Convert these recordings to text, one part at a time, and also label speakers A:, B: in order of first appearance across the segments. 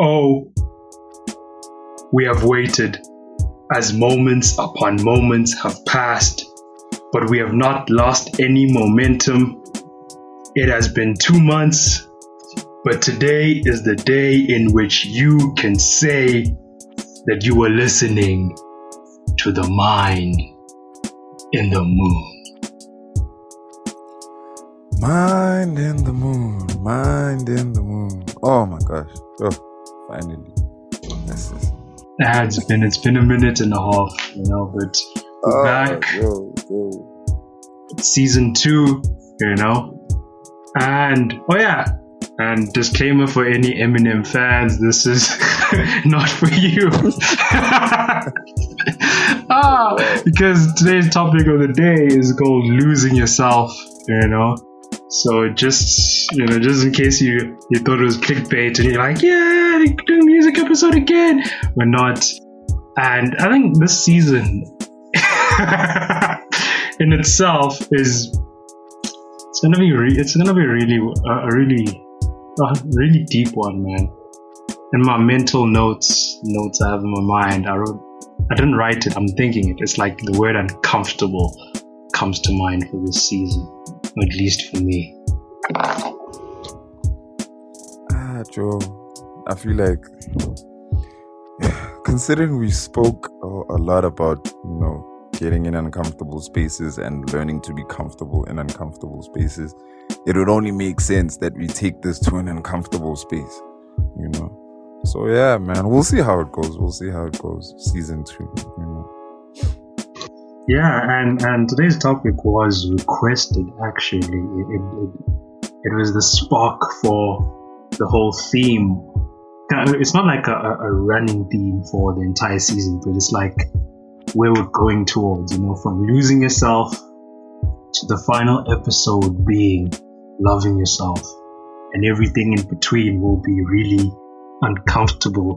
A: Oh, we have waited as moments upon moments have passed, but we have not lost any momentum. It has been two months, but today is the day in which you can say that you were listening to the mind in the moon.
B: Mind in the moon, mind in the moon. Oh my gosh. Oh, finally. This is
A: Ah, it's been it's been a minute and a half, you know, but
B: oh,
A: back.
B: Yo, yo.
A: season two, you know. And oh yeah, and disclaimer for any Eminem fans, this is not for you. ah, because today's topic of the day is called losing yourself, you know. So just you know, just in case you you thought it was clickbait and you're like, yeah, a music episode again. We're not. And I think this season in itself is it's gonna be re- it's gonna be really uh, a really a really deep one, man. In my mental notes notes I have in my mind, I wrote I didn't write it. I'm thinking it. It's like the word uncomfortable comes to mind for this season, at least for me.
B: Ah, Joe. I feel like considering we spoke a, lot about, you know, getting in uncomfortable spaces and learning to be comfortable in uncomfortable spaces, it would only make sense that we take this to an uncomfortable space, you know. So yeah, man, we'll see how it goes. We'll see how it goes. Season two, you know.
A: Yeah, and and today's topic was requested. Actually, it it, it, was the spark for the whole theme. It's not like a a running theme for the entire season, but it's like where we're going towards. You know, from losing yourself to the final episode being loving yourself, and everything in between will be really uncomfortable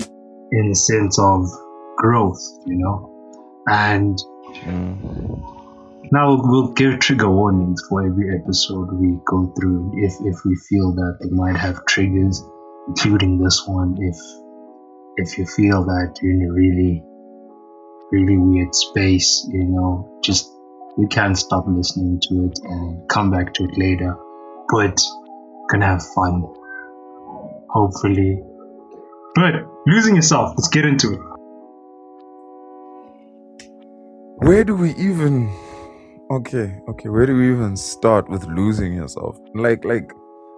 A: in the sense of growth. You know, and Mm. now we'll, give trigger warnings for every episode we go through if if we feel that they might have triggers, including this one. If if you feel that you're in a really really weird space, you know, just you can't stop listening to it and come back to it later. But gonna have fun, hopefully. But losing yourself, let's get into it.
B: Where do we even Okay, okay, where do we even start with losing yourself? Like like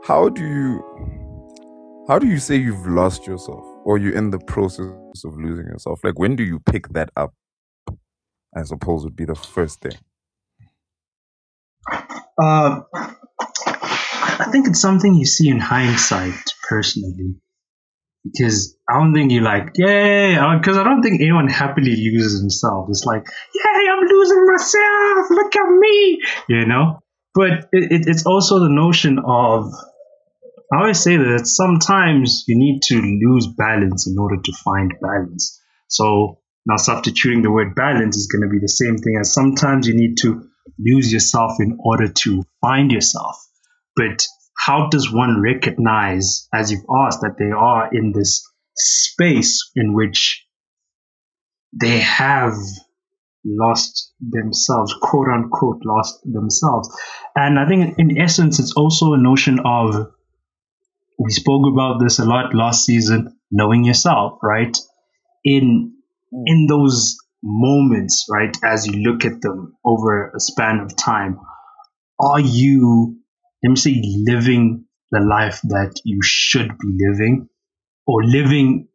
B: how do you how do you say you've lost yourself or you're in the process of losing yourself? Like when do you pick that up? I suppose would be the first thing.
A: Uh, I think it's something you see in hindsight, personally, because I don't think you like, yay, because I don't think anyone happily loses himself. It's like, yay, I'm losing myself, look at me, you know. But it, it, it's also the notion of, I always say that sometimes you need to lose balance in order to find balance. So now substituting the word balance is going to be the same thing as sometimes you need to lose yourself in order to find yourself. But how does one recognize, as you've asked, that they are in this space in which they have lost themselves, quote unquote, lost themselves? And I think in essence, it's also a notion of, we spoke about this a lot last season, knowing yourself, right? In in those moments, right, as you look at them over a span of time, are you, let me say, living the life that you should be living or living,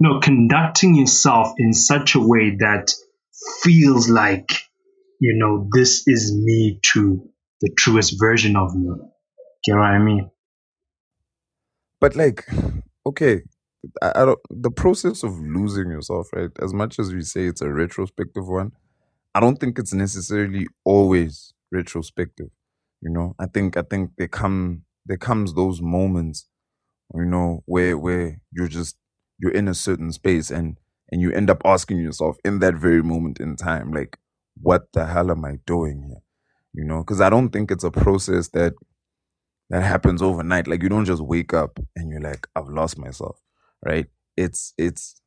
A: no, conducting yourself in such a way that feels like, you know, this is me to the truest version of me. Get what I mean?
B: But like, okay, I, I don't the process of losing yourself, right? As much as we say it's a retrospective one, I don't think it's necessarily always retrospective. You know, I think I think there come there comes those moments, you know, where where you're just you're in a certain space and and you end up asking yourself in that very moment in time, like, what the hell am I doing here? You know, because I don't think it's a process that that happens overnight. Like you don't just wake up and you're like, I've lost myself. right? It's it's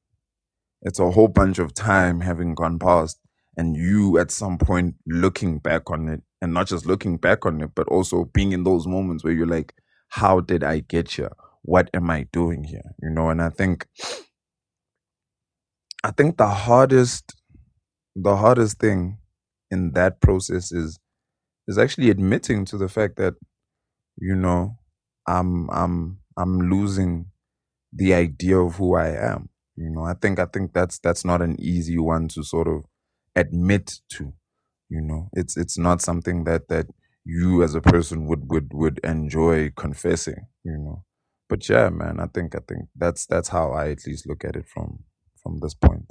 B: it's a whole bunch of time having gone past and you at some point looking back on it and not just looking back on it, but also being in those moments where you're like, how did I get here? What am I doing here? You know, and I think I think the hardest the hardest thing in that process is is actually admitting to the fact that you know i'm i'm i'm losing the idea of who i am you know i think i think that's that's not an easy one to sort of admit to you know it's it's not something that that you as a person would would would enjoy confessing you know but yeah man i think i think that's that's how i at least look at it from from this point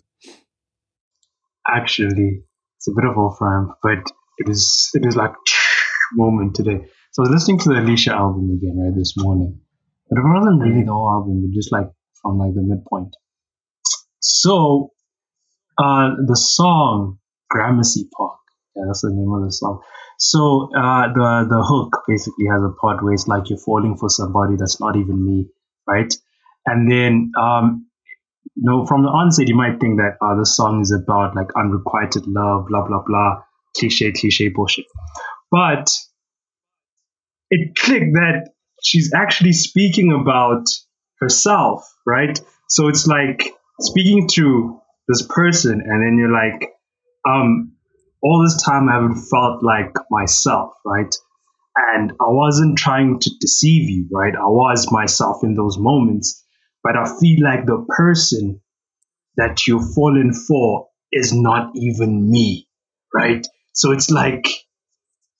A: Actually, it's a bit of off ramp, but it is it is like moment today. So I was listening to the Alicia album again right this morning, but it wasn't really the whole album, but just like from like the midpoint. So uh, the song Gramercy Park, yeah, that's the name of the song. So uh, the the hook basically has a part where it's like you're falling for somebody that's not even me, right? And then um, no, from the onset, you might think that uh, this song is about like unrequited love, blah, blah, blah, cliche, cliche bullshit. But it clicked that she's actually speaking about herself, right? So it's like speaking to this person, and then you're like, um, all this time I haven't felt like myself, right? And I wasn't trying to deceive you, right? I was myself in those moments but I feel like the person that you've fallen for is not even me, right? So it's like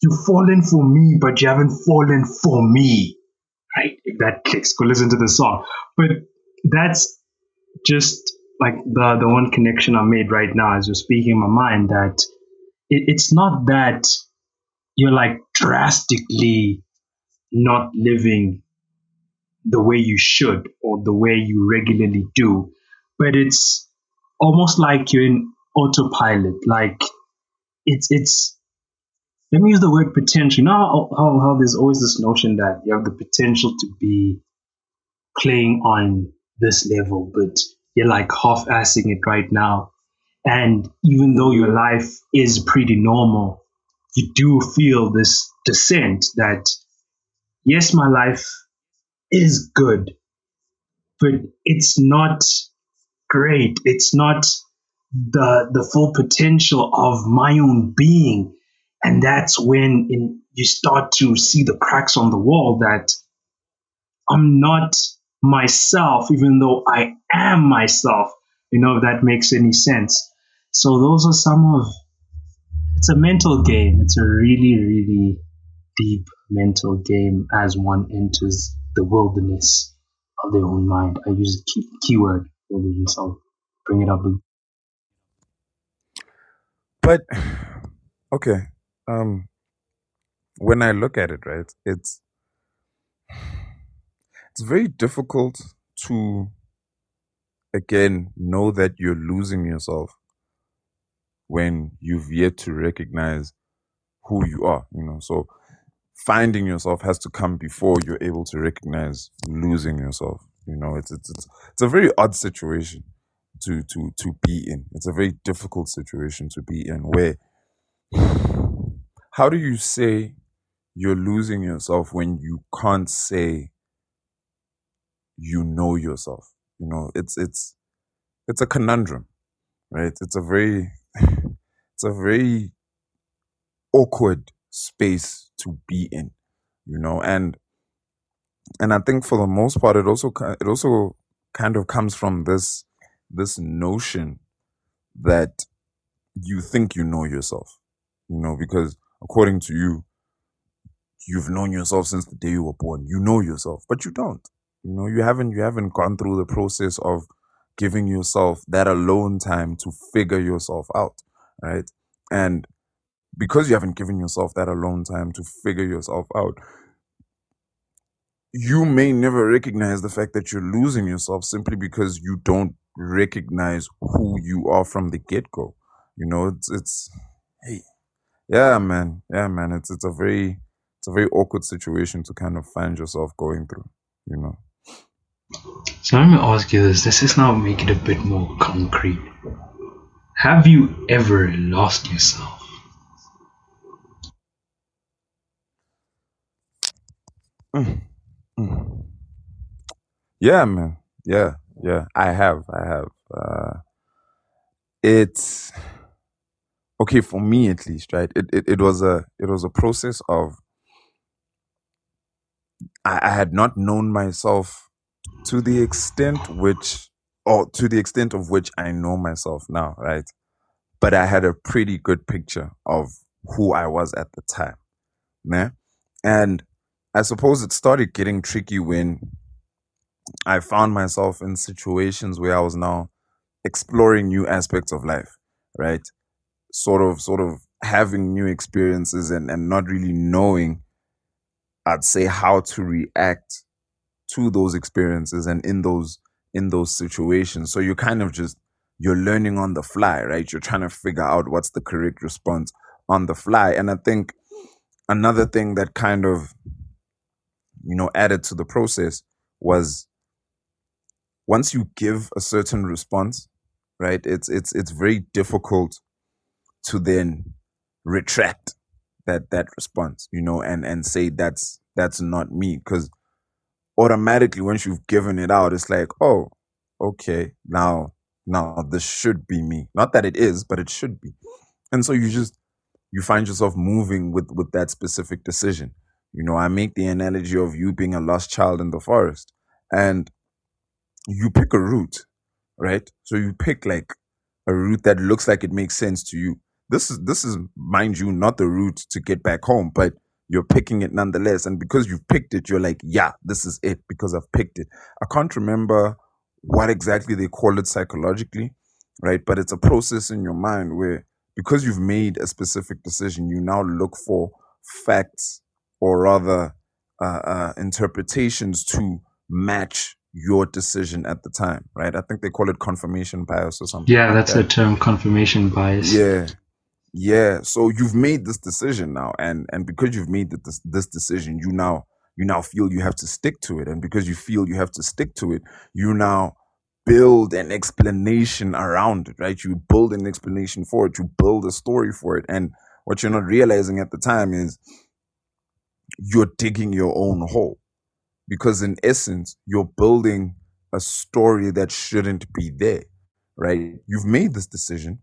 A: you've fallen for me, but you haven't fallen for me, right? If that clicks, go listen to the song. But that's just like the the one connection I made right now as you're speaking in my mind that it, it's not that you're like drastically not living the way you should or the way you regularly do, but it's almost like you're in autopilot. Like it's it's let me use the word potential. You know how, how, how there's always this notion that you have the potential to be playing on this level, but you're like half assing it right now. And even though your life is pretty normal, you do feel this descent that, yes, my life is good, but it's not great. It's not the the full potential of my own being, and that's when in, you start to see the cracks on the wall that I'm not myself, even though I am myself. You know if that makes any sense. So those are some of. It's a mental game. It's a really, really deep mental game as one enters the wilderness of their own mind. I use a key, keyword wilderness. I'll bring it up.
B: but okay um when i look at it right it's it's very difficult to again know that you're losing yourself when you've yet to recognize who you are you know? So finding yourself has to come before you're able to recognize losing yourself you know? It's it's it's, it's a very odd situation to to to be in. It's a very difficult situation to be in where how do you say you're losing yourself when you can't say you know yourself you know it's it's it's a conundrum right? It's a very it's a very awkward space to be in you know and and i think for the most part it also it also kind of comes from this this notion that you think you know yourself you know because according to you you've known yourself since the day you were born. You know yourself but you don't you know you haven't you haven't gone through the process of giving yourself that alone time to figure yourself out right? And because you haven't given yourself that alone time to figure yourself out you may never recognize the fact that you're losing yourself simply because you don't recognize who you are from the get-go. You know it's it's hey yeah man yeah man it's it's a very it's a very awkward situation to kind of find yourself going through you know
A: So let me ask you this. This is now make it a bit more concrete. Have you ever lost yourself?
B: Mm, mm. Yeah, man. Yeah, yeah. I have. I have. Uh, it's okay for me at least, right? It, it it was a it was a process of I, I had not known myself to the extent which or to the extent of which I know myself now, right? But I had a pretty good picture of who I was at the time. Né? And I suppose it started getting tricky when I found myself in situations where I was now exploring new aspects of life, right? Sort of, sort of having new experiences and, and not really knowing, I'd say, how to react to those experiences and in those in those situations. So you're kind of just you're learning on the fly, right? You're trying to figure out what's the correct response on the fly. And I think another thing that kind of you know added to the process was once you give a certain response, right? It's it's it's very difficult to then retract that that response, you know, and and say that's that's not me because automatically once you've given it out, it's like, oh, okay, now now this should be me. Not that it is, but it should be. And so you just you find yourself moving with with that specific decision. You know, I make the analogy of you being a lost child in the forest, and you pick a route, right? So you pick like a route that looks like it makes sense to you. This is this is mind you not the route to get back home, but you're picking it nonetheless. And because you've picked it, you're like, yeah, this is it because I've picked it. I can't remember what exactly they call it psychologically, right? But it's a process in your mind where because you've made a specific decision, you now look for facts or rather uh, uh, interpretations to match your decision at the time, right? I think they call it confirmation bias or something.
A: Yeah,
B: like
A: that's
B: that.
A: the term confirmation bias.
B: Yeah, yeah. So you've made this decision now, and and because you've made this this decision, you now you now feel you have to stick to it, and because you feel you have to stick to it, you now build an explanation around it, right? You build an explanation for it, you build a story for it, and what you're not realizing at the time is you're digging your own hole because in essence you're building a story that shouldn't be there right you've made this decision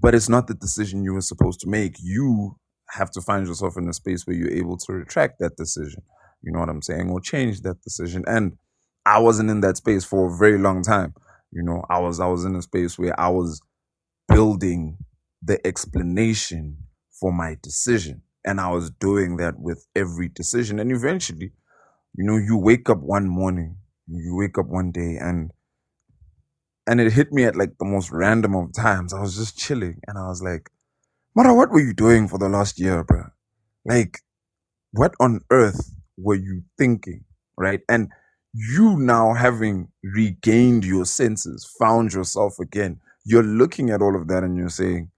B: but it's not the decision you were supposed to make. You have to find yourself in a space where you're able to retract that decision. You know what i'm saying? Or change that decision. And i wasn't in that space for a very long time. You know i was i was in a space where i was building the explanation for my decision. And i was doing that with every decision. And eventually you know you wake up one morning you wake up one day and and it hit me at like the most random of times. I was just chilling and i was like Mara, what were you doing for the last year bro like what on earth were you thinking? Right? And you now having regained your senses found yourself again you're looking at all of that and you're saying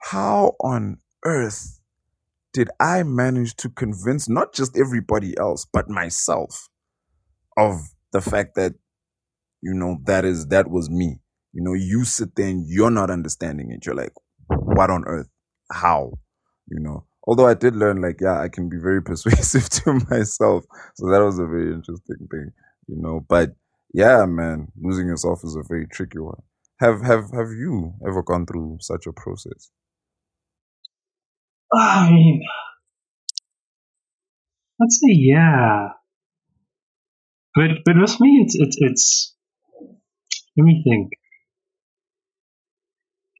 B: how on earth did i manage to convince not just everybody else but myself of the fact that you know that is that was me. You know you sit there and you're not understanding it. You're like what on earth? How? You know? Although i did learn like yeah i can be very persuasive to myself. So that was a very interesting thing you know? But yeah man losing yourself is a very tricky one. Have have have you ever gone through such a process?
A: I mean, let's say yeah, but but with me, it's it's it's. Let me think.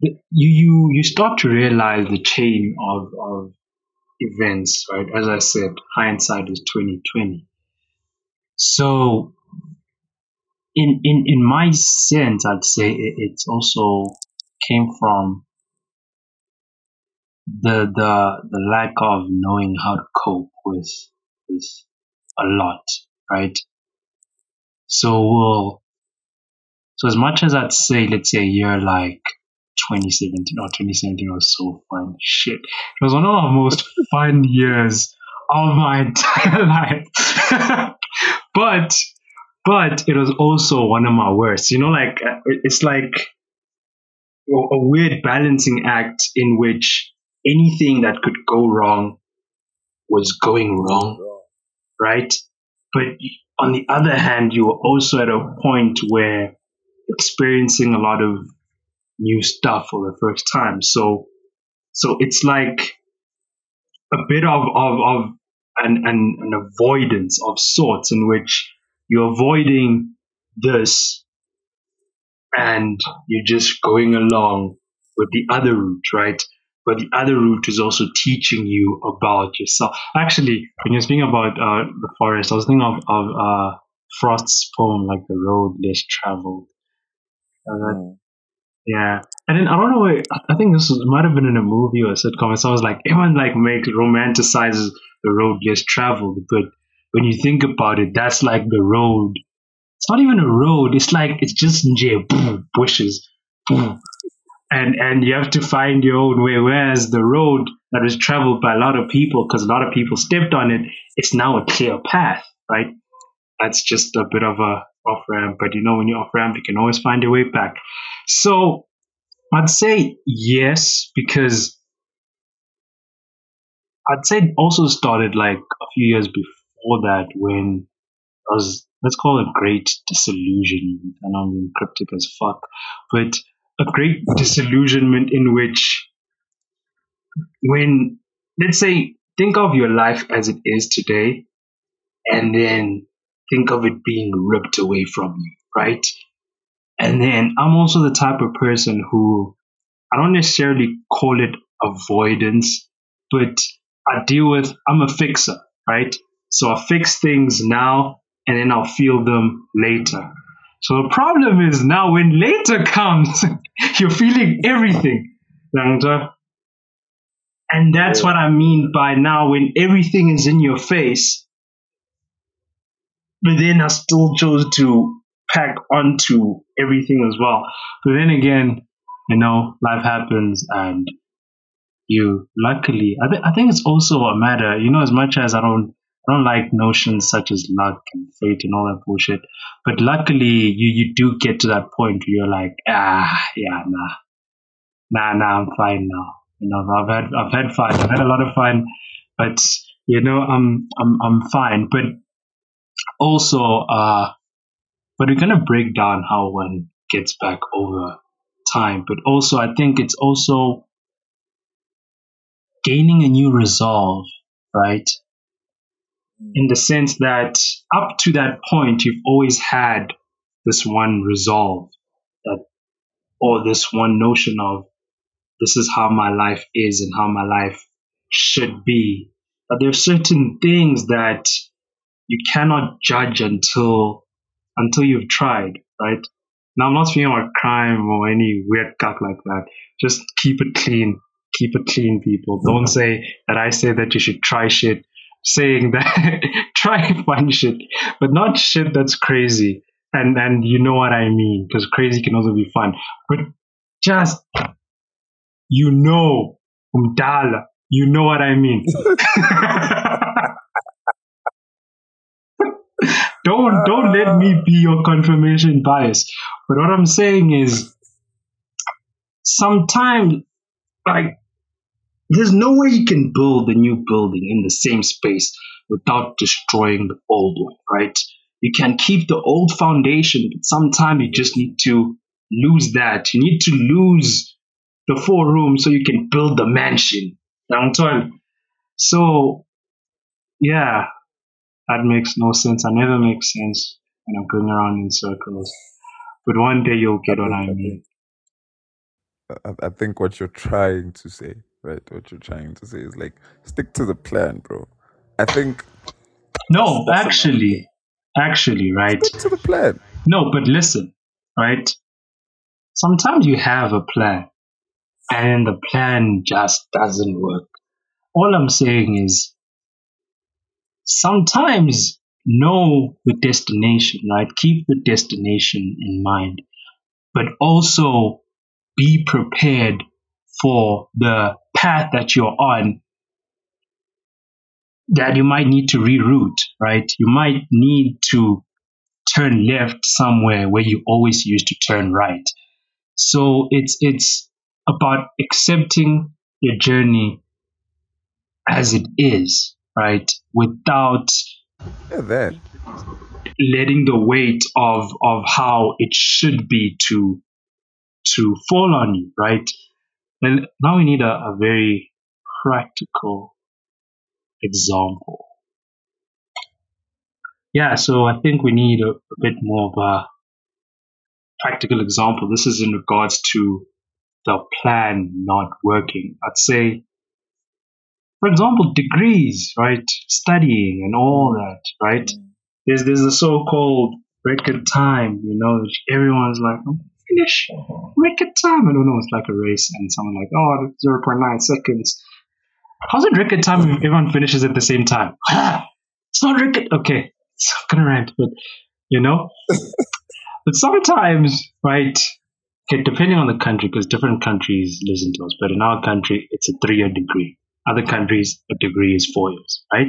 A: You you you start to realize the chain of of events, right? As I said, hindsight is twenty twenty. So in in in my sense, I'd say it, it's also came from the the the lack of knowing how to cope with with a lot, right? So we'll so as much as I'd say, let's say a year like 2017 or 2017 was so fun, shit, it was one of the most fun years of my entire life. but but it was also one of my worst. You know, like uh, it's like a weird balancing act in which anything that could go wrong was going wrong, right? But on the other hand, you were also at a point where experiencing a lot of new stuff for the first time. So, so it's like a bit of of, of an, an an avoidance of sorts in which you're avoiding this and you're just going along with the other route, right? But the other route is also teaching you about yourself. Actually, when you're speaking about uh, the forest, I was thinking of, of uh, Frost's poem, like the road less traveled.
B: Mm.
A: yeah, and then I don't know. I I think this was, might have been in a movie or a sitcom. And someone's like, everyone like makes romanticizes the road less traveled, but when you think about it, that's like the road. It's not even a road. It's like it's just nje, boom, bushes, boom, and and you have to find your own way. Whereas the road that was traveled by a lot of people, because a lot of people stepped on it, it's now a clear path, right? That's just a bit of a off ramp, but you know when you're off ramp, you can always find your way back. So I'd say yes, because I'd say it also started like a few years before that when I was, let's call it great disillusionment. I know I'm being cryptic as fuck, but a great disillusionment in which when, let's say, think of your life as it is today and then think of it being ripped away from you, right? And then I'm also the type of person who I don't necessarily call it avoidance, but I deal with, I'm a fixer, right? So I fix things now and then I'll feel them later. So the problem is now when later comes, you're feeling everything. And that's what I mean by now when everything is in your face, but then I still chose to pack onto everything as well. But then again, you know, life happens and you luckily, I, th- I think it's also a matter, you know, as much as I don't, I don't like notions such as luck and fate and all that bullshit, but luckily you, you do get to that point where you're like, ah, yeah, nah, nah, nah, I'm fine now. You know, I've had, I've had fun. I've had a lot of fun, but you know, I'm, I'm, I'm fine. But also, uh, but we're gonna break down how one gets back over time. But also, I think it's also gaining a new resolve, right? In the sense that up to that point, you've always had this one resolve that, or this one notion of this is how my life is and how my life should be. But there are certain things that you cannot judge until until you've tried, right? Now I'm not speaking about crime or any weird cuck like that. Just keep it clean. Keep it clean, people. Don't say that I say that you should try shit. Saying that try fun shit, but not shit that's crazy. And and you know what I mean, because crazy can also be fun. But just you know, umdala, you know what I mean. don't don't let me be your confirmation bias. But what I'm saying is sometimes like there's no way you can build a new building in the same space without destroying the old one, right? You can keep the old foundation, but sometimes you just need to lose that. You need to lose the four rooms so you can build the mansion. So yeah, that makes no sense. I never make sense when I'm going around in circles. But one day you'll get what I mean.
B: I, I think what you're trying to say, right? What you're trying to say is like stick to the plan, bro. I think
A: No, actually, actually, right?
B: stick to the plan.
A: No, but listen, right? Sometimes you have a plan and the plan just doesn't work. All I'm saying is sometimes know the destination, right? Keep the destination in mind, but also be prepared for the path that you're on that you might need to reroute, right? You might need to turn left somewhere where you always used to turn right. So it's it's about accepting your journey as it is, right? Without
B: that.
A: letting the weight of of how it should be to to fall on you, right? And now we need a, a very practical example. Yeah, so I think we need a, a bit more of a practical example. This is in regards to the plan not working. I'd say, for example, degrees, right? Studying and all that, right? Mm. There's there's a so-called record time, you know, which everyone's like, oh, finish record time. I don't know, it's like a race, and someone like, oh, 0.9 seconds. How's it record time if everyone finishes at the same time? it's not record. Okay, it's not gonna rant, but you know, but sometimes, right? Okay, depending on the country, because different countries listen to us, but in our country, it's a three-year degree. Other countries, a degree is four years, right?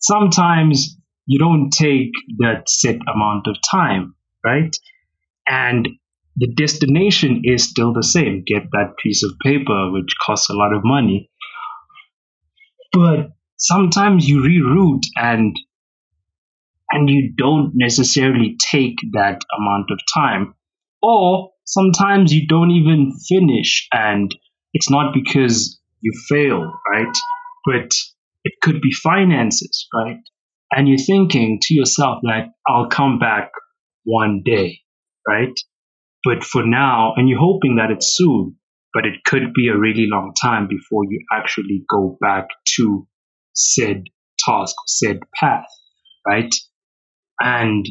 A: Sometimes you don't take that set amount of time, right? And the destination is still the same. Get that piece of paper, which costs a lot of money. But sometimes you reroute and and you don't necessarily take that amount of time. Or sometimes you don't even finish and it's not because you failed, right? But it could be finances, right? And you're thinking to yourself that I'll come back one day, right? But for now, and you're hoping that it's soon, but it could be a really long time before you actually go back to said task, said path, right? And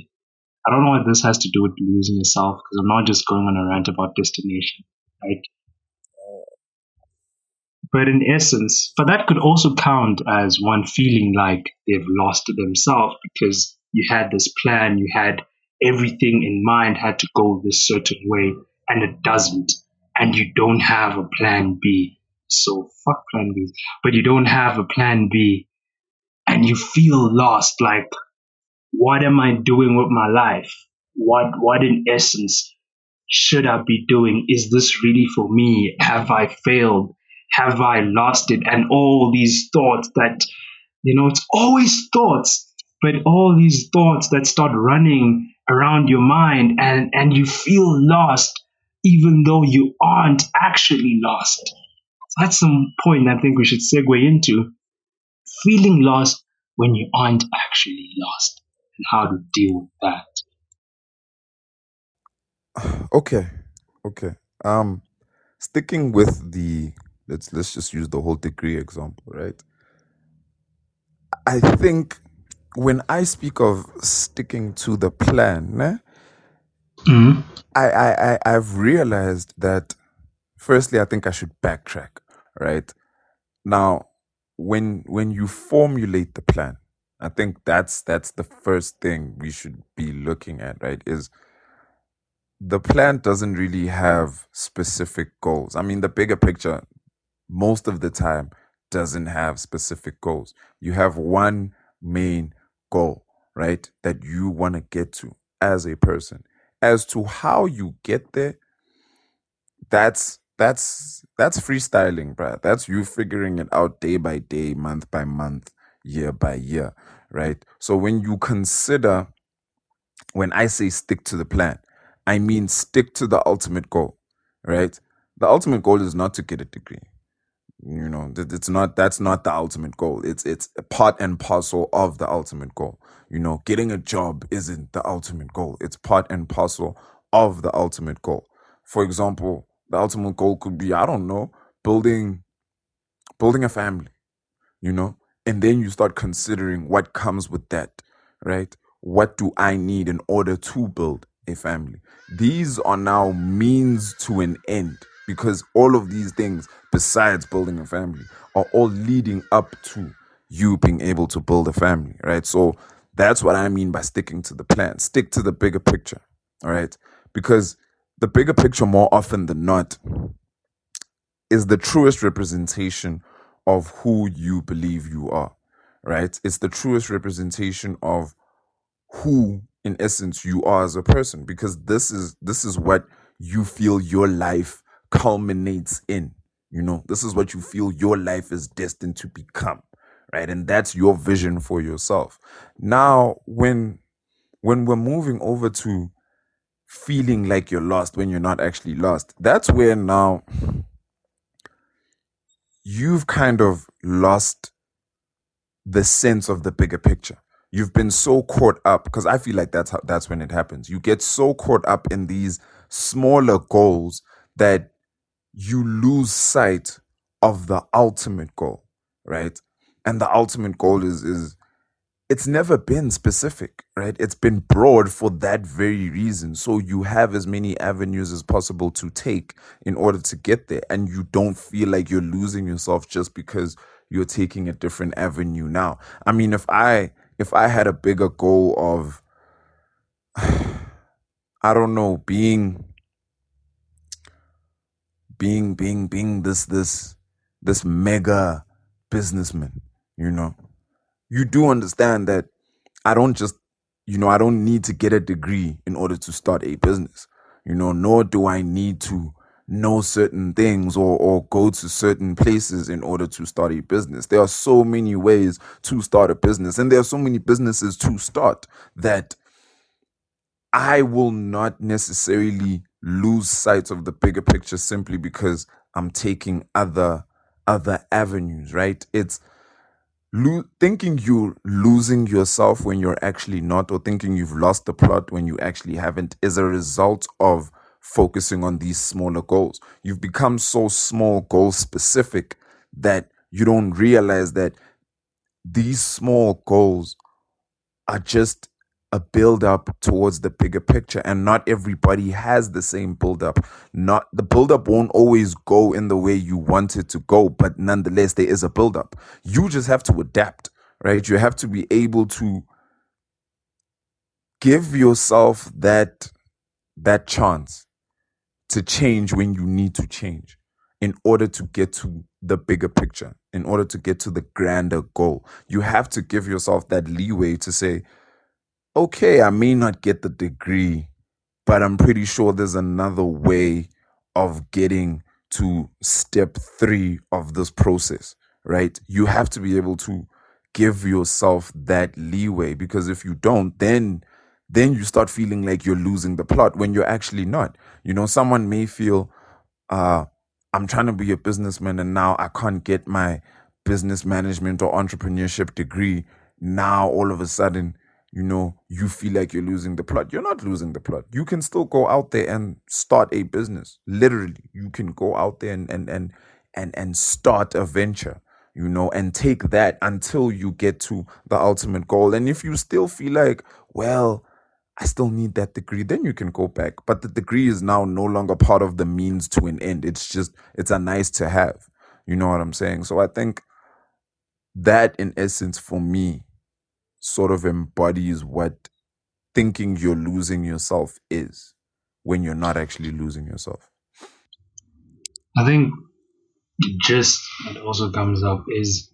A: I don't know what this has to do with losing yourself because I'm not just going on a rant about destination, right? But in essence, but that could also count as one feeling like they've lost themselves because you had this plan, you had everything in mind had to go this certain way and it doesn't. And you don't have a plan B. So fuck plan B. But you don't have a plan B and you feel lost like what am I doing with my life? What what in essence should I be doing? Is this really for me? Have I failed? Have I lost it? And all these thoughts that you know, it's always thoughts, but all these thoughts that start running around your mind and, and you feel lost even though you aren't actually lost. That's some point I think we should segue into. Feeling lost when you aren't actually lost and how to deal with that.
B: Okay. Okay. Um sticking with the let's let's just use the whole degree example, right? I think when I speak of sticking to the plan, eh,
A: Mhm.
B: I, I, I I've realized that firstly I think I should backtrack, right? Now, when when you formulate the plan, I think that's that's the first thing we should be looking at, right? Is the plan doesn't really have specific goals. I mean, the bigger picture most of the time doesn't have specific goals. You have one main goal, right? That you want to get to as a person. As to how you get there, that's that's that's freestyling, bruh. That's you figuring it out day by day, month by month, year by year, right? So when you consider when I say stick to the plan, I mean stick to the ultimate goal, right? The ultimate goal is not to get a degree. You know, it's not that's not the ultimate goal. It's it's a part and parcel of the ultimate goal. You know, getting a job isn't the ultimate goal. It's part and parcel of the ultimate goal. For example, the ultimate goal could be, I don't know, building building a family, you know? And then you start considering what comes with that, right? What do I need in order to build a family? These are now means to an end because all of these things, besides building a family, are all leading up to you being able to build a family, right? So that's what I mean by sticking to the plan. Stick to the bigger picture, all right? Because the bigger picture, more often than not, is the truest representation of who you believe you are, right? It's the truest representation of who in essence you are as a person because this is this is what you feel your life culminates in you know? This is what you feel your life is destined to become right? And that's your vision for yourself. Now when when we're moving over to feeling like you're lost when you're not actually lost that's where now you've kind of lost the sense of the bigger picture. You've been so caught up because I feel like that's how that's when it happens. You get so caught up in these smaller goals that you lose sight of the ultimate goal, right? And the ultimate goal is is it's never been specific, right? It's been broad for that very reason. So you have as many avenues as possible to take in order to get there. And you don't feel like you're losing yourself just because you're taking a different avenue now. I mean, if I if I had a bigger goal of, I don't know, being, being, being, being this, this, this mega businessman, you know, you do understand that I don't just, you know, I don't need to get a degree in order to start a business, you know, nor do I need to know certain things or, or go to certain places in order to start a business. There are so many ways to start a business, and there are so many businesses to start that I will not necessarily lose sight of the bigger picture simply because I'm taking other other avenues, right? It's lo- thinking you're losing yourself when you're actually not, or thinking you've lost the plot when you actually haven't, is a result of focusing on these smaller goals. You've become so small goal specific that you don't realize that these small goals are just a build up towards the bigger picture. And not everybody has the same build up. Not the build up won't always go in the way you want it to go but nonetheless there is a build up. You just have to adapt right? You have to be able to give yourself that that chance to change when you need to change in order to get to the bigger picture, in order to get to the grander goal. You have to give yourself that leeway to say, okay, I may not get the degree, but I'm pretty sure there's another way of getting to step three of this process, right? You have to be able to give yourself that leeway because if you don't, then then you start feeling like you're losing the plot when you're actually not. You know, someone may feel, uh, I'm trying to be a businessman and now I can't get my business management or entrepreneurship degree. Now, all of a sudden, you know, you feel like you're losing the plot. You're not losing the plot. You can still go out there and start a business. Literally, you can go out there and and and and, and start a venture you know, and take that until you get to the ultimate goal. And if you still feel like, well, I still need that degree, then you can go back. But the degree is now no longer part of the means to an end. It's just, it's a nice to have. You know what I'm saying? So I think that, in essence, for me, sort of embodies what thinking you're losing yourself is when you're not actually losing yourself.
A: I think just what also comes up is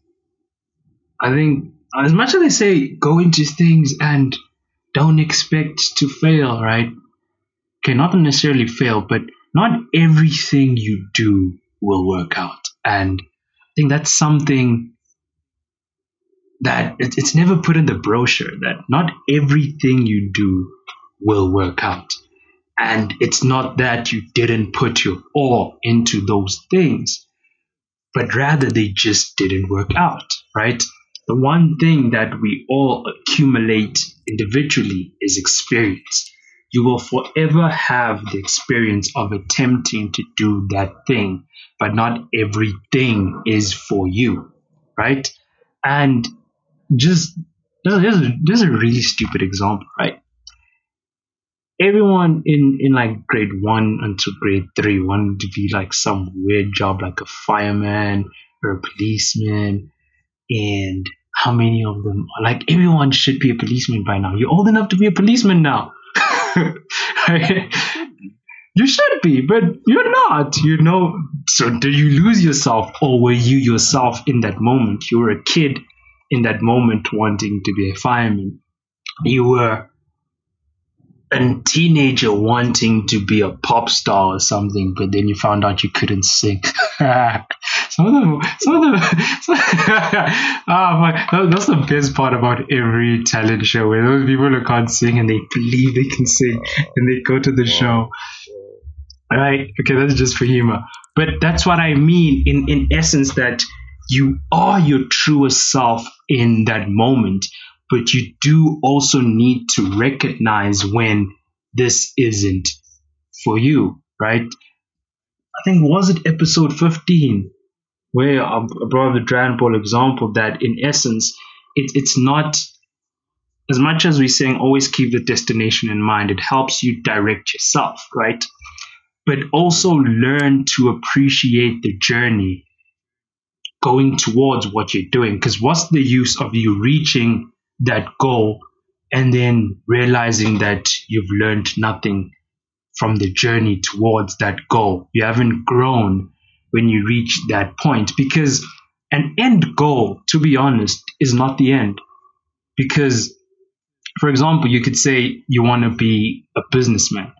A: I think as much as they say go into things and don't expect to fail, right? Okay, not necessarily fail, but not everything you do will work out. And I think that's something that it's never put in the brochure that not everything you do will work out. And it's not that you didn't put your all into those things, but rather they just didn't work out, right? The one thing that we all accumulate individually is experience. You will forever have the experience of attempting to do that thing, but not everything is for you, right? And just there's a, there's a really stupid example, right? Everyone in, in like grade one until grade three wanted to be like some weird job like a fireman or a policeman and how many of them are like everyone should be a policeman by now. You're old enough to be a policeman now. you should be, but you're not. You know, so did you lose yourself or were you yourself in that moment? You were a kid in that moment wanting to be a fireman. You were a teenager wanting to be a pop star or something, but then you found out you couldn't sing. some of them, some of them, ah, my, that's the best part about every talent show where those people who can't sing and they believe they can sing and they go to the show. Right? Okay, that's just for humor. But that's what I mean in, in essence that you are your truest self in that moment but you do also need to recognize when this isn't for you, right? I think was it episode 15 where um, I brought the Dragon Ball example that in essence it, it's not as much as we're saying always keep the destination in mind, it helps you direct yourself, right? But also learn to appreciate the journey going towards what you're doing. Because what's the use of you reaching that goal and then realizing that you've learned nothing from the journey towards that goal. You haven't grown when you reach that point because an end goal, to be honest, is not the end. Because, for example, you could say you want to be a businessman.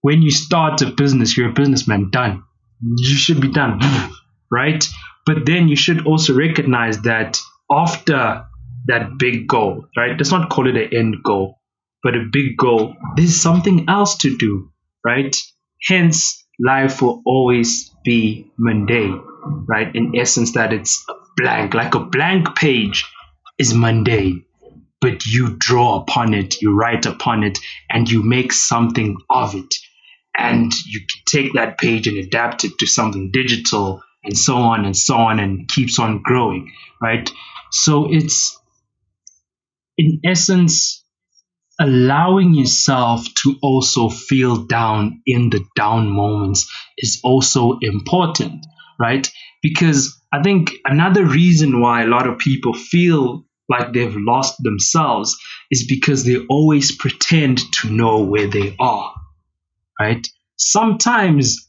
A: When you start a business, you're a businessman, done. You should be done, right? But then you should also recognize that after that big goal, right? Let's not call it an end goal, but a big goal. There's something else to do, right? Hence, life will always be mundane, right? In essence, that it's blank, like a blank page is mundane, but you draw upon it, you write upon it, and you make something of it. And you take that page and adapt it to something digital and so on and so on and keeps on growing, right? So it's in essence, allowing yourself to also feel down in the down moments is also important, right? Because I think another reason why a lot of people feel like they've lost themselves is because they always pretend to know where they are, right? Sometimes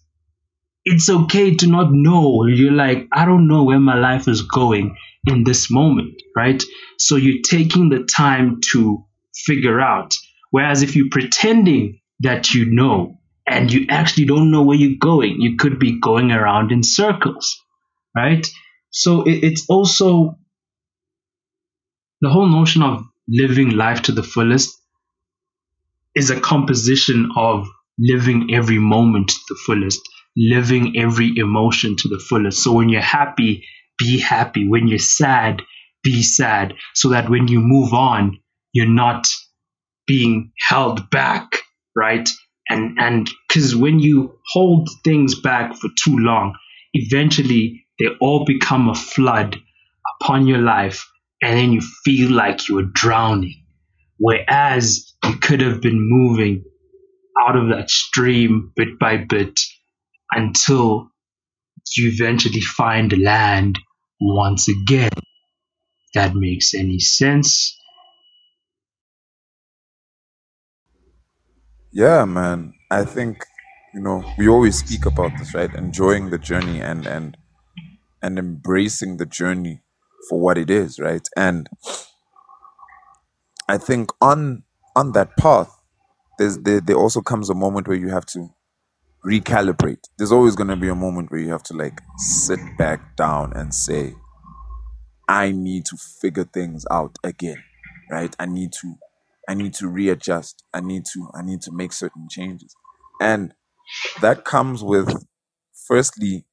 A: it's okay to not know. You're like, I don't know where my life is going in this moment, right? So you're taking the time to figure out. Whereas if you're pretending that you know and you actually don't know where you're going, you could be going around in circles, right? So it, it's also the whole notion of living life to the fullest is a composition of living every moment to the fullest, living every emotion to the fullest. So when you're happy, be happy. When you're sad, be sad. So that when you move on, you're not being held back, right? And and because when you hold things back for too long, eventually they all become a flood upon your life, and then you feel like you're drowning. Whereas you could have been moving out of that stream bit by bit until you eventually find the land once again. That makes any sense?
B: Yeah, man. I think you know we always speak about this, right? Enjoying the journey and and and embracing the journey for what it is, right? And I think on on that path, there's there, there also comes a moment where you have to recalibrate. There's always going to be a moment where you have to like sit back down and say, I need to figure things out again, right? I need to, I need to readjust. I need to, I need to make certain changes. And that comes with, firstly,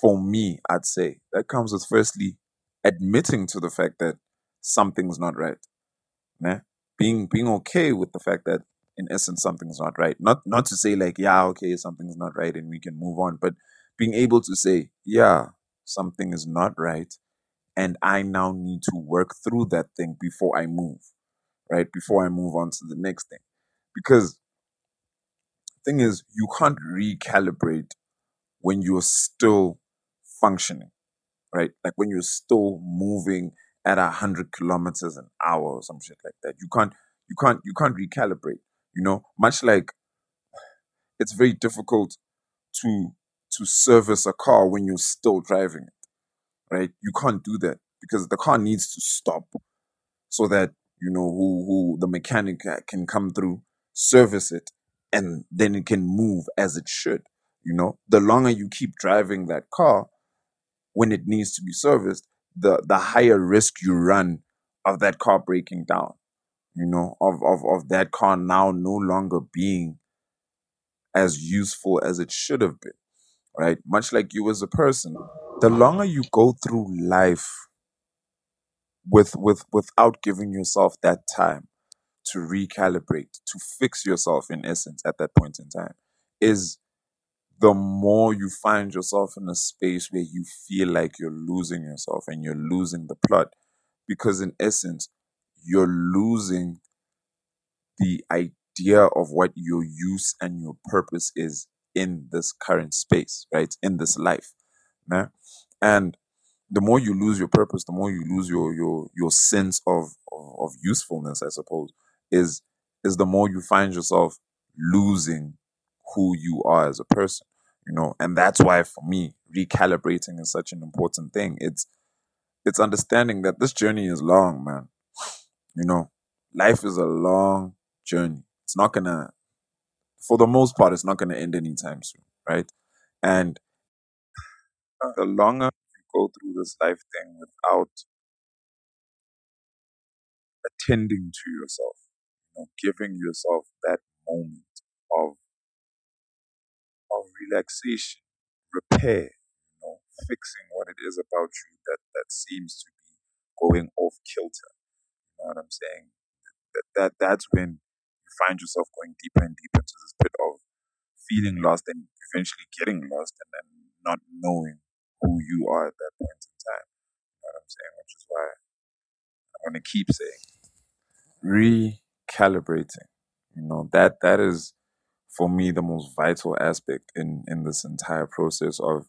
B: for me, I'd say, that comes with firstly admitting to the fact that something's not right. Yeah? Being being okay with the fact that in essence something's not right. Not not to say like, yeah, okay, something's not right and we can move on, but being able to say, yeah, something is not right and I now need to work through that thing before I move, right? Before I move on to the next thing. Because the thing is, you can't recalibrate when you're still functioning, right? Like when you're still moving at a hundred kilometers an hour or some shit like that. You can't, you can't, you can't recalibrate. You know, much like it's very difficult to to service a car when you're still driving it, right? You can't do that because the car needs to stop so that you know, who who the mechanic can come through, service it, and then it can move as it should. You know, the longer you keep driving that car when it needs to be serviced, the the higher risk you run of that car breaking down. You know, of of of that car now no longer being as useful as it should have been. Right, much like you as a person, the longer you go through life with with without giving yourself that time to recalibrate, to fix yourself in essence at that point in time, is the more you find yourself in a space where you feel like you're losing yourself and you're losing the plot. Because in essence, you're losing the idea of what your use and your purpose is in this current space, right? In this life. Né? And the more you lose your purpose, the more you lose your your your sense of of, of usefulness, I suppose, is is the more you find yourself losing who you are as a person. You know, and that's why for me, recalibrating is such an important thing. It's it's understanding that this journey is long, man. You know, life is a long journey. It's not gonna for the most part, it's not gonna end anytime soon, right? And the longer you go through this life thing without attending to yourself, you know, giving yourself that moment of of relaxation, repair, you know, fixing what it is about you that that seems to be going off kilter. You know what I'm saying? That that that's when you find yourself going deeper and deeper into this pit of feeling lost and eventually getting lost and then not knowing who you are at that point in time. You know what I'm saying? Which is why I want to keep saying recalibrating. You know, that that is for me the most vital aspect in in this entire process of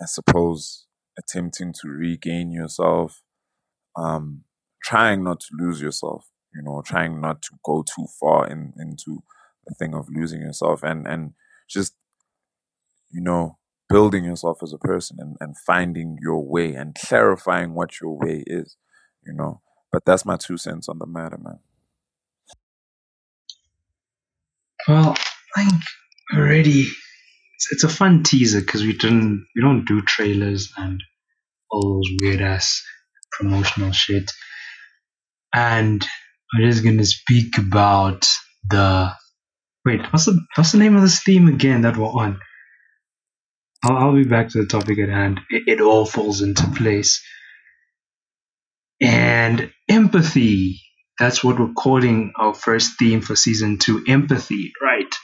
B: I suppose attempting to regain yourself, um, trying not to lose yourself, you know, trying not to go too far in into the thing of losing yourself and and just, you know, building yourself as a person and, and finding your way and clarifying what your way is, you know. But that's my two cents on the matter, man.
A: Well, I think already it's, it's a fun teaser because we didn't we don't do trailers and all those weird ass promotional shit. And we're just gonna speak about the wait, what's the what's the name of this theme again that we're on? I'll, I'll be back to the topic at hand. It, it all falls into place. And empathy. That's what we're calling our first theme for season two empathy, right?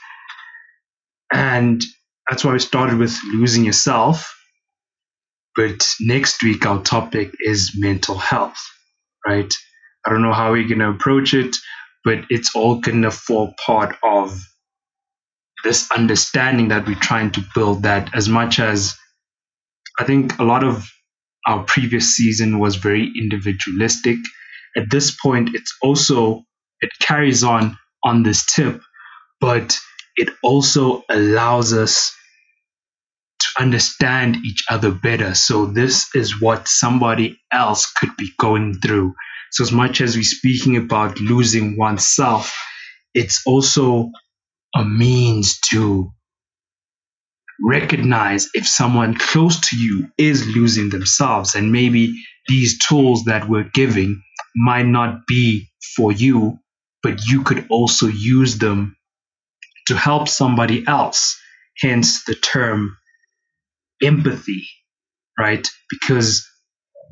A: And that's why we started with losing yourself. But next week, our topic is mental health, right? I don't know how we're going to approach it, but it's all going to fall part of this understanding that we're trying to build that as much as I think a lot of our previous season was very individualistic. At this point, it's also, it carries on on this tip, but it also allows us to understand each other better. So, this is what somebody else could be going through. So, as much as we're speaking about losing oneself, it's also a means to recognize if someone close to you is losing themselves. And maybe these tools that we're giving might not be for you but you could also use them to help somebody else. Hence the term empathy right? Because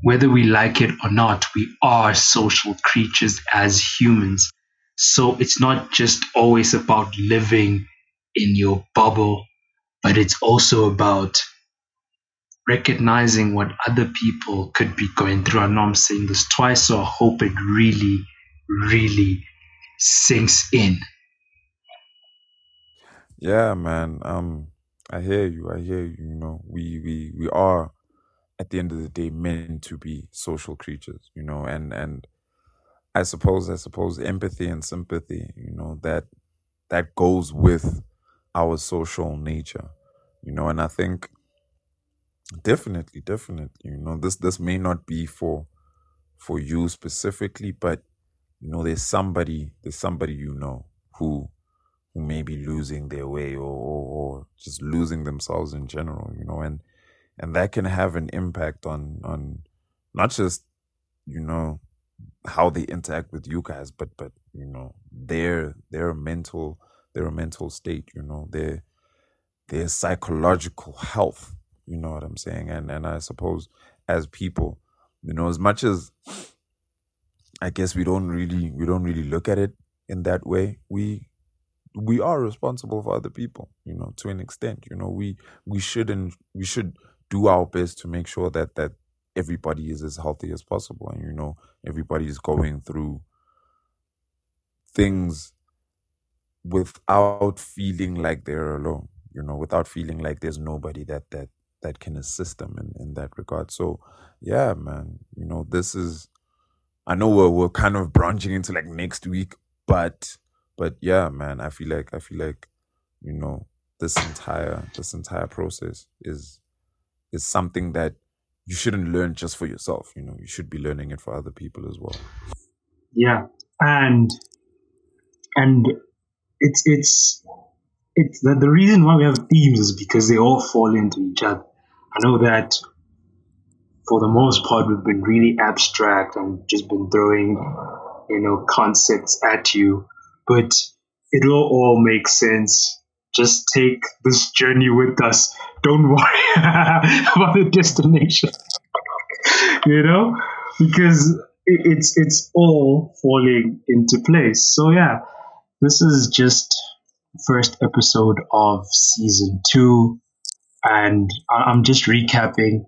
A: whether we like it or not we are social creatures as humans so it's not just always about living in your bubble but it's also about recognizing what other people could be going through. I know I'm saying this twice, so I hope it really, really sinks in.
B: Yeah, man. Um, I hear you. I hear you. You know, we we we are at the end of the day meant to be social creatures. You know, and and I suppose I suppose empathy and sympathy. You know that that goes with our social nature. You know, and I think definitely, definitely. You know, this this may not be for for you specifically, but you know there's somebody there's somebody you know who who may be losing their way or, or, or just losing themselves in general you know and and that can have an impact on on not just you know how they interact with you guys but but you know their their mental their mental state you know their their psychological health you know what i'm saying? And and i suppose as people you know as much as i guess we don't really we don't really look at it in that way we we are responsible for other people you know to an extent you know we we shouldn't we should do our best to make sure that that everybody is as healthy as possible and you know everybody is going through things without feeling like they're alone you know without feeling like there's nobody that that that can assist them in, in that regard. So yeah man you know this is i know we're, we're kind of branching into like next week but but yeah man i feel like i feel like you know this entire this entire process is is something that you shouldn't learn just for yourself you know you should be learning it for other people as well
A: Yeah, and and it's it's it's the, the reason why we have themes is because they all fall into each other. I know that for the most part we've been really abstract and just been throwing you know concepts at you, but it will all make sense. Just take this journey with us. Don't worry about the destination. you know, because it's it's all falling into place. So yeah, this is just first episode of season two, and I'm just recapping.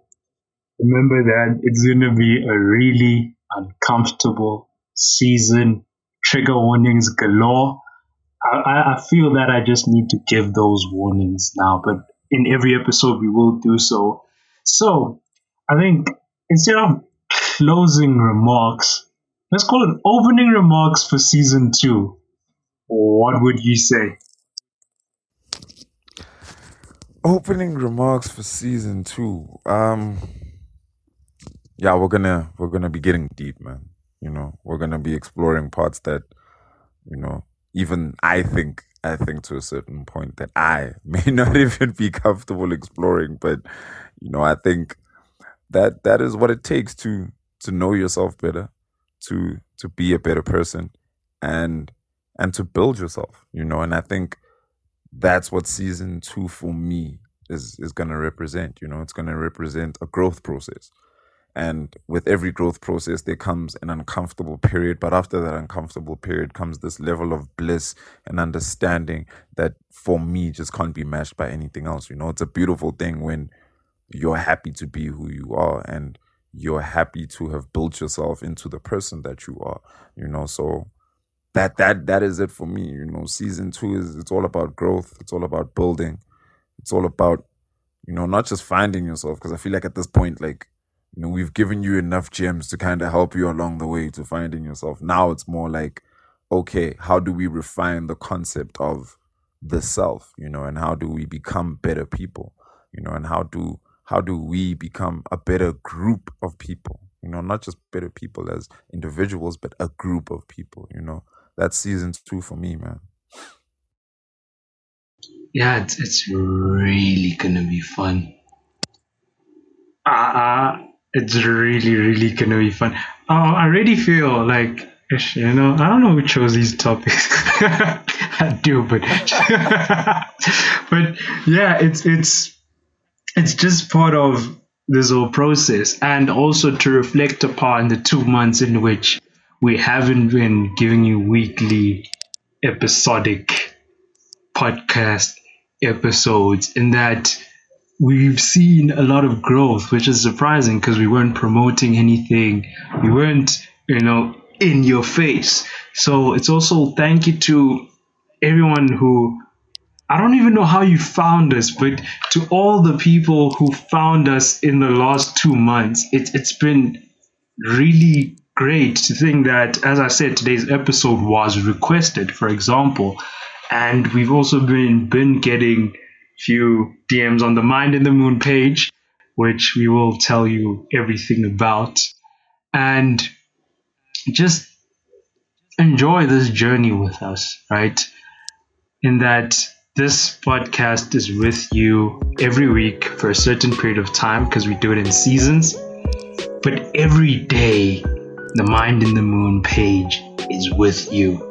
A: Remember that it's gonna be a really uncomfortable season. Trigger warnings galore. I, I feel that I just need to give those warnings now, but in every episode we will do so. So I think instead of closing remarks, let's call it opening remarks for season two. What would you say?
B: opening remarks for season two um yeah we're gonna we're gonna be getting deep man you know we're gonna be exploring parts that you know even i think i think to a certain point that i may not even be comfortable exploring but you know i think that that is what it takes to to know yourself better to to be a better person and and to build yourself you know and i think that's what season two for me is is going to represent you know it's going to represent a growth process and with every growth process there comes an uncomfortable period. But after that uncomfortable period comes this level of bliss and understanding that for me just can't be matched by anything else you know? It's a beautiful thing when you're happy to be who you are and you're happy to have built yourself into the person that you are you know? So that that that is it for me you know? Season 2 is it's all about growth. It's all about building. It's all about you know not just finding yourself. Because i feel like at this point like you know we've given you enough gems to kind of help you along the way to finding yourself. Now it's more like okay how do we refine the concept of the self you know and how do we become better people you know and how do how do we become a better group of people? You know not just better people as individuals but a group of people you know? That's season two for me man.
A: Yeah, it's it's really gonna be fun. Ah, uh, it's really really gonna be fun. Oh, I already feel like you know I don't know who chose these topics. I do, but but yeah, it's it's it's just part of this whole process, and also to reflect upon the two months in which we haven't been giving you weekly episodic podcast episodes in that we've seen a lot of growth, which is surprising because we weren't promoting anything. We weren't, you know, in your face. So it's also thank you to everyone who I don't even know how you found us, but to all the people who found us in the last two months, it, it's been really great to think that, as I said, today's episode was requested, for example, and we've also been been getting few DMs on the Mind in the Moon page, which we will tell you everything about, and just enjoy this journey with us, right? In that this podcast is with you every week for a certain period of time because we do it in seasons. But every day, the Mind in the Moon page is with you.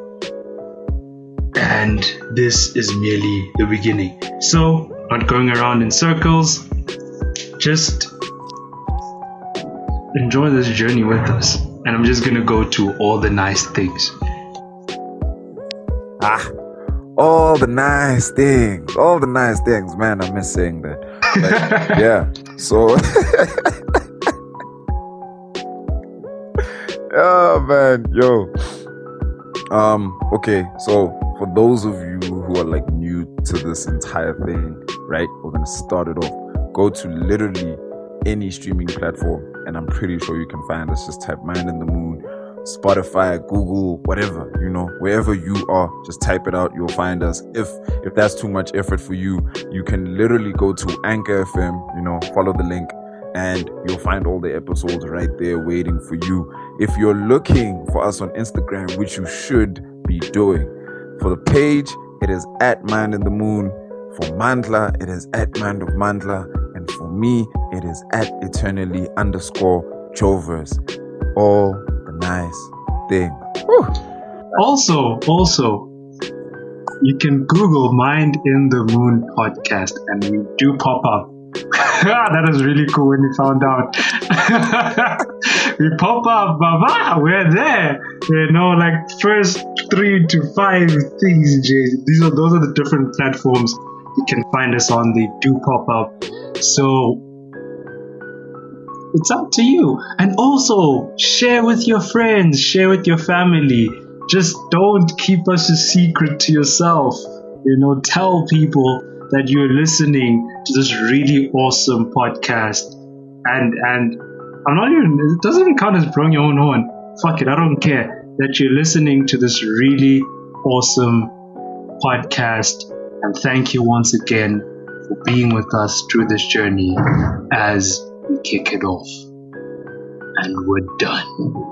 A: And this is merely the beginning. So, not going around in circles, just enjoy this journey with us. And I'm just gonna go to all the nice things.
B: Ah, all the nice things, all the nice things, man. I miss saying that. Like, yeah. So, oh man, yo. Um. Okay. So for those of you who are like to this entire thing, right? We're gonna start it off. Go to literally any streaming platform, and I'm pretty sure you can find us. Just type "Mind in the Moon." Spotify, Google, whatever, you know, wherever you are, just type it out, you'll find us. If if that's too much effort for you, you can literally go to Anchor FM, you know, follow the link and you'll find all the episodes right there waiting for you. If you're looking for us on Instagram, which you should be doing, for the page, it is at Mind in the Moon. For Mandla, it is at Mind of Mandla. And for me, it is at eternally underscore Chovers. All the nice thing.
A: Also, also, you can Google Mind in the Moon podcast and we do pop up. Ah, that is really cool when you found out. we pop up, baba, we're there. You know, like first three to five things, Jay. These are those are the different platforms you can find us on. They do pop up. So it's up to you. And also share with your friends, share with your family. Just don't keep us a secret to yourself. You know, tell people that you're listening to this really awesome podcast. And and I'm not even it doesn't even count as blowing your own oh, horn. Fuck it, I don't care that you're listening to this really awesome podcast. And thank you once again for being with us through this journey as we kick it off. And we're done.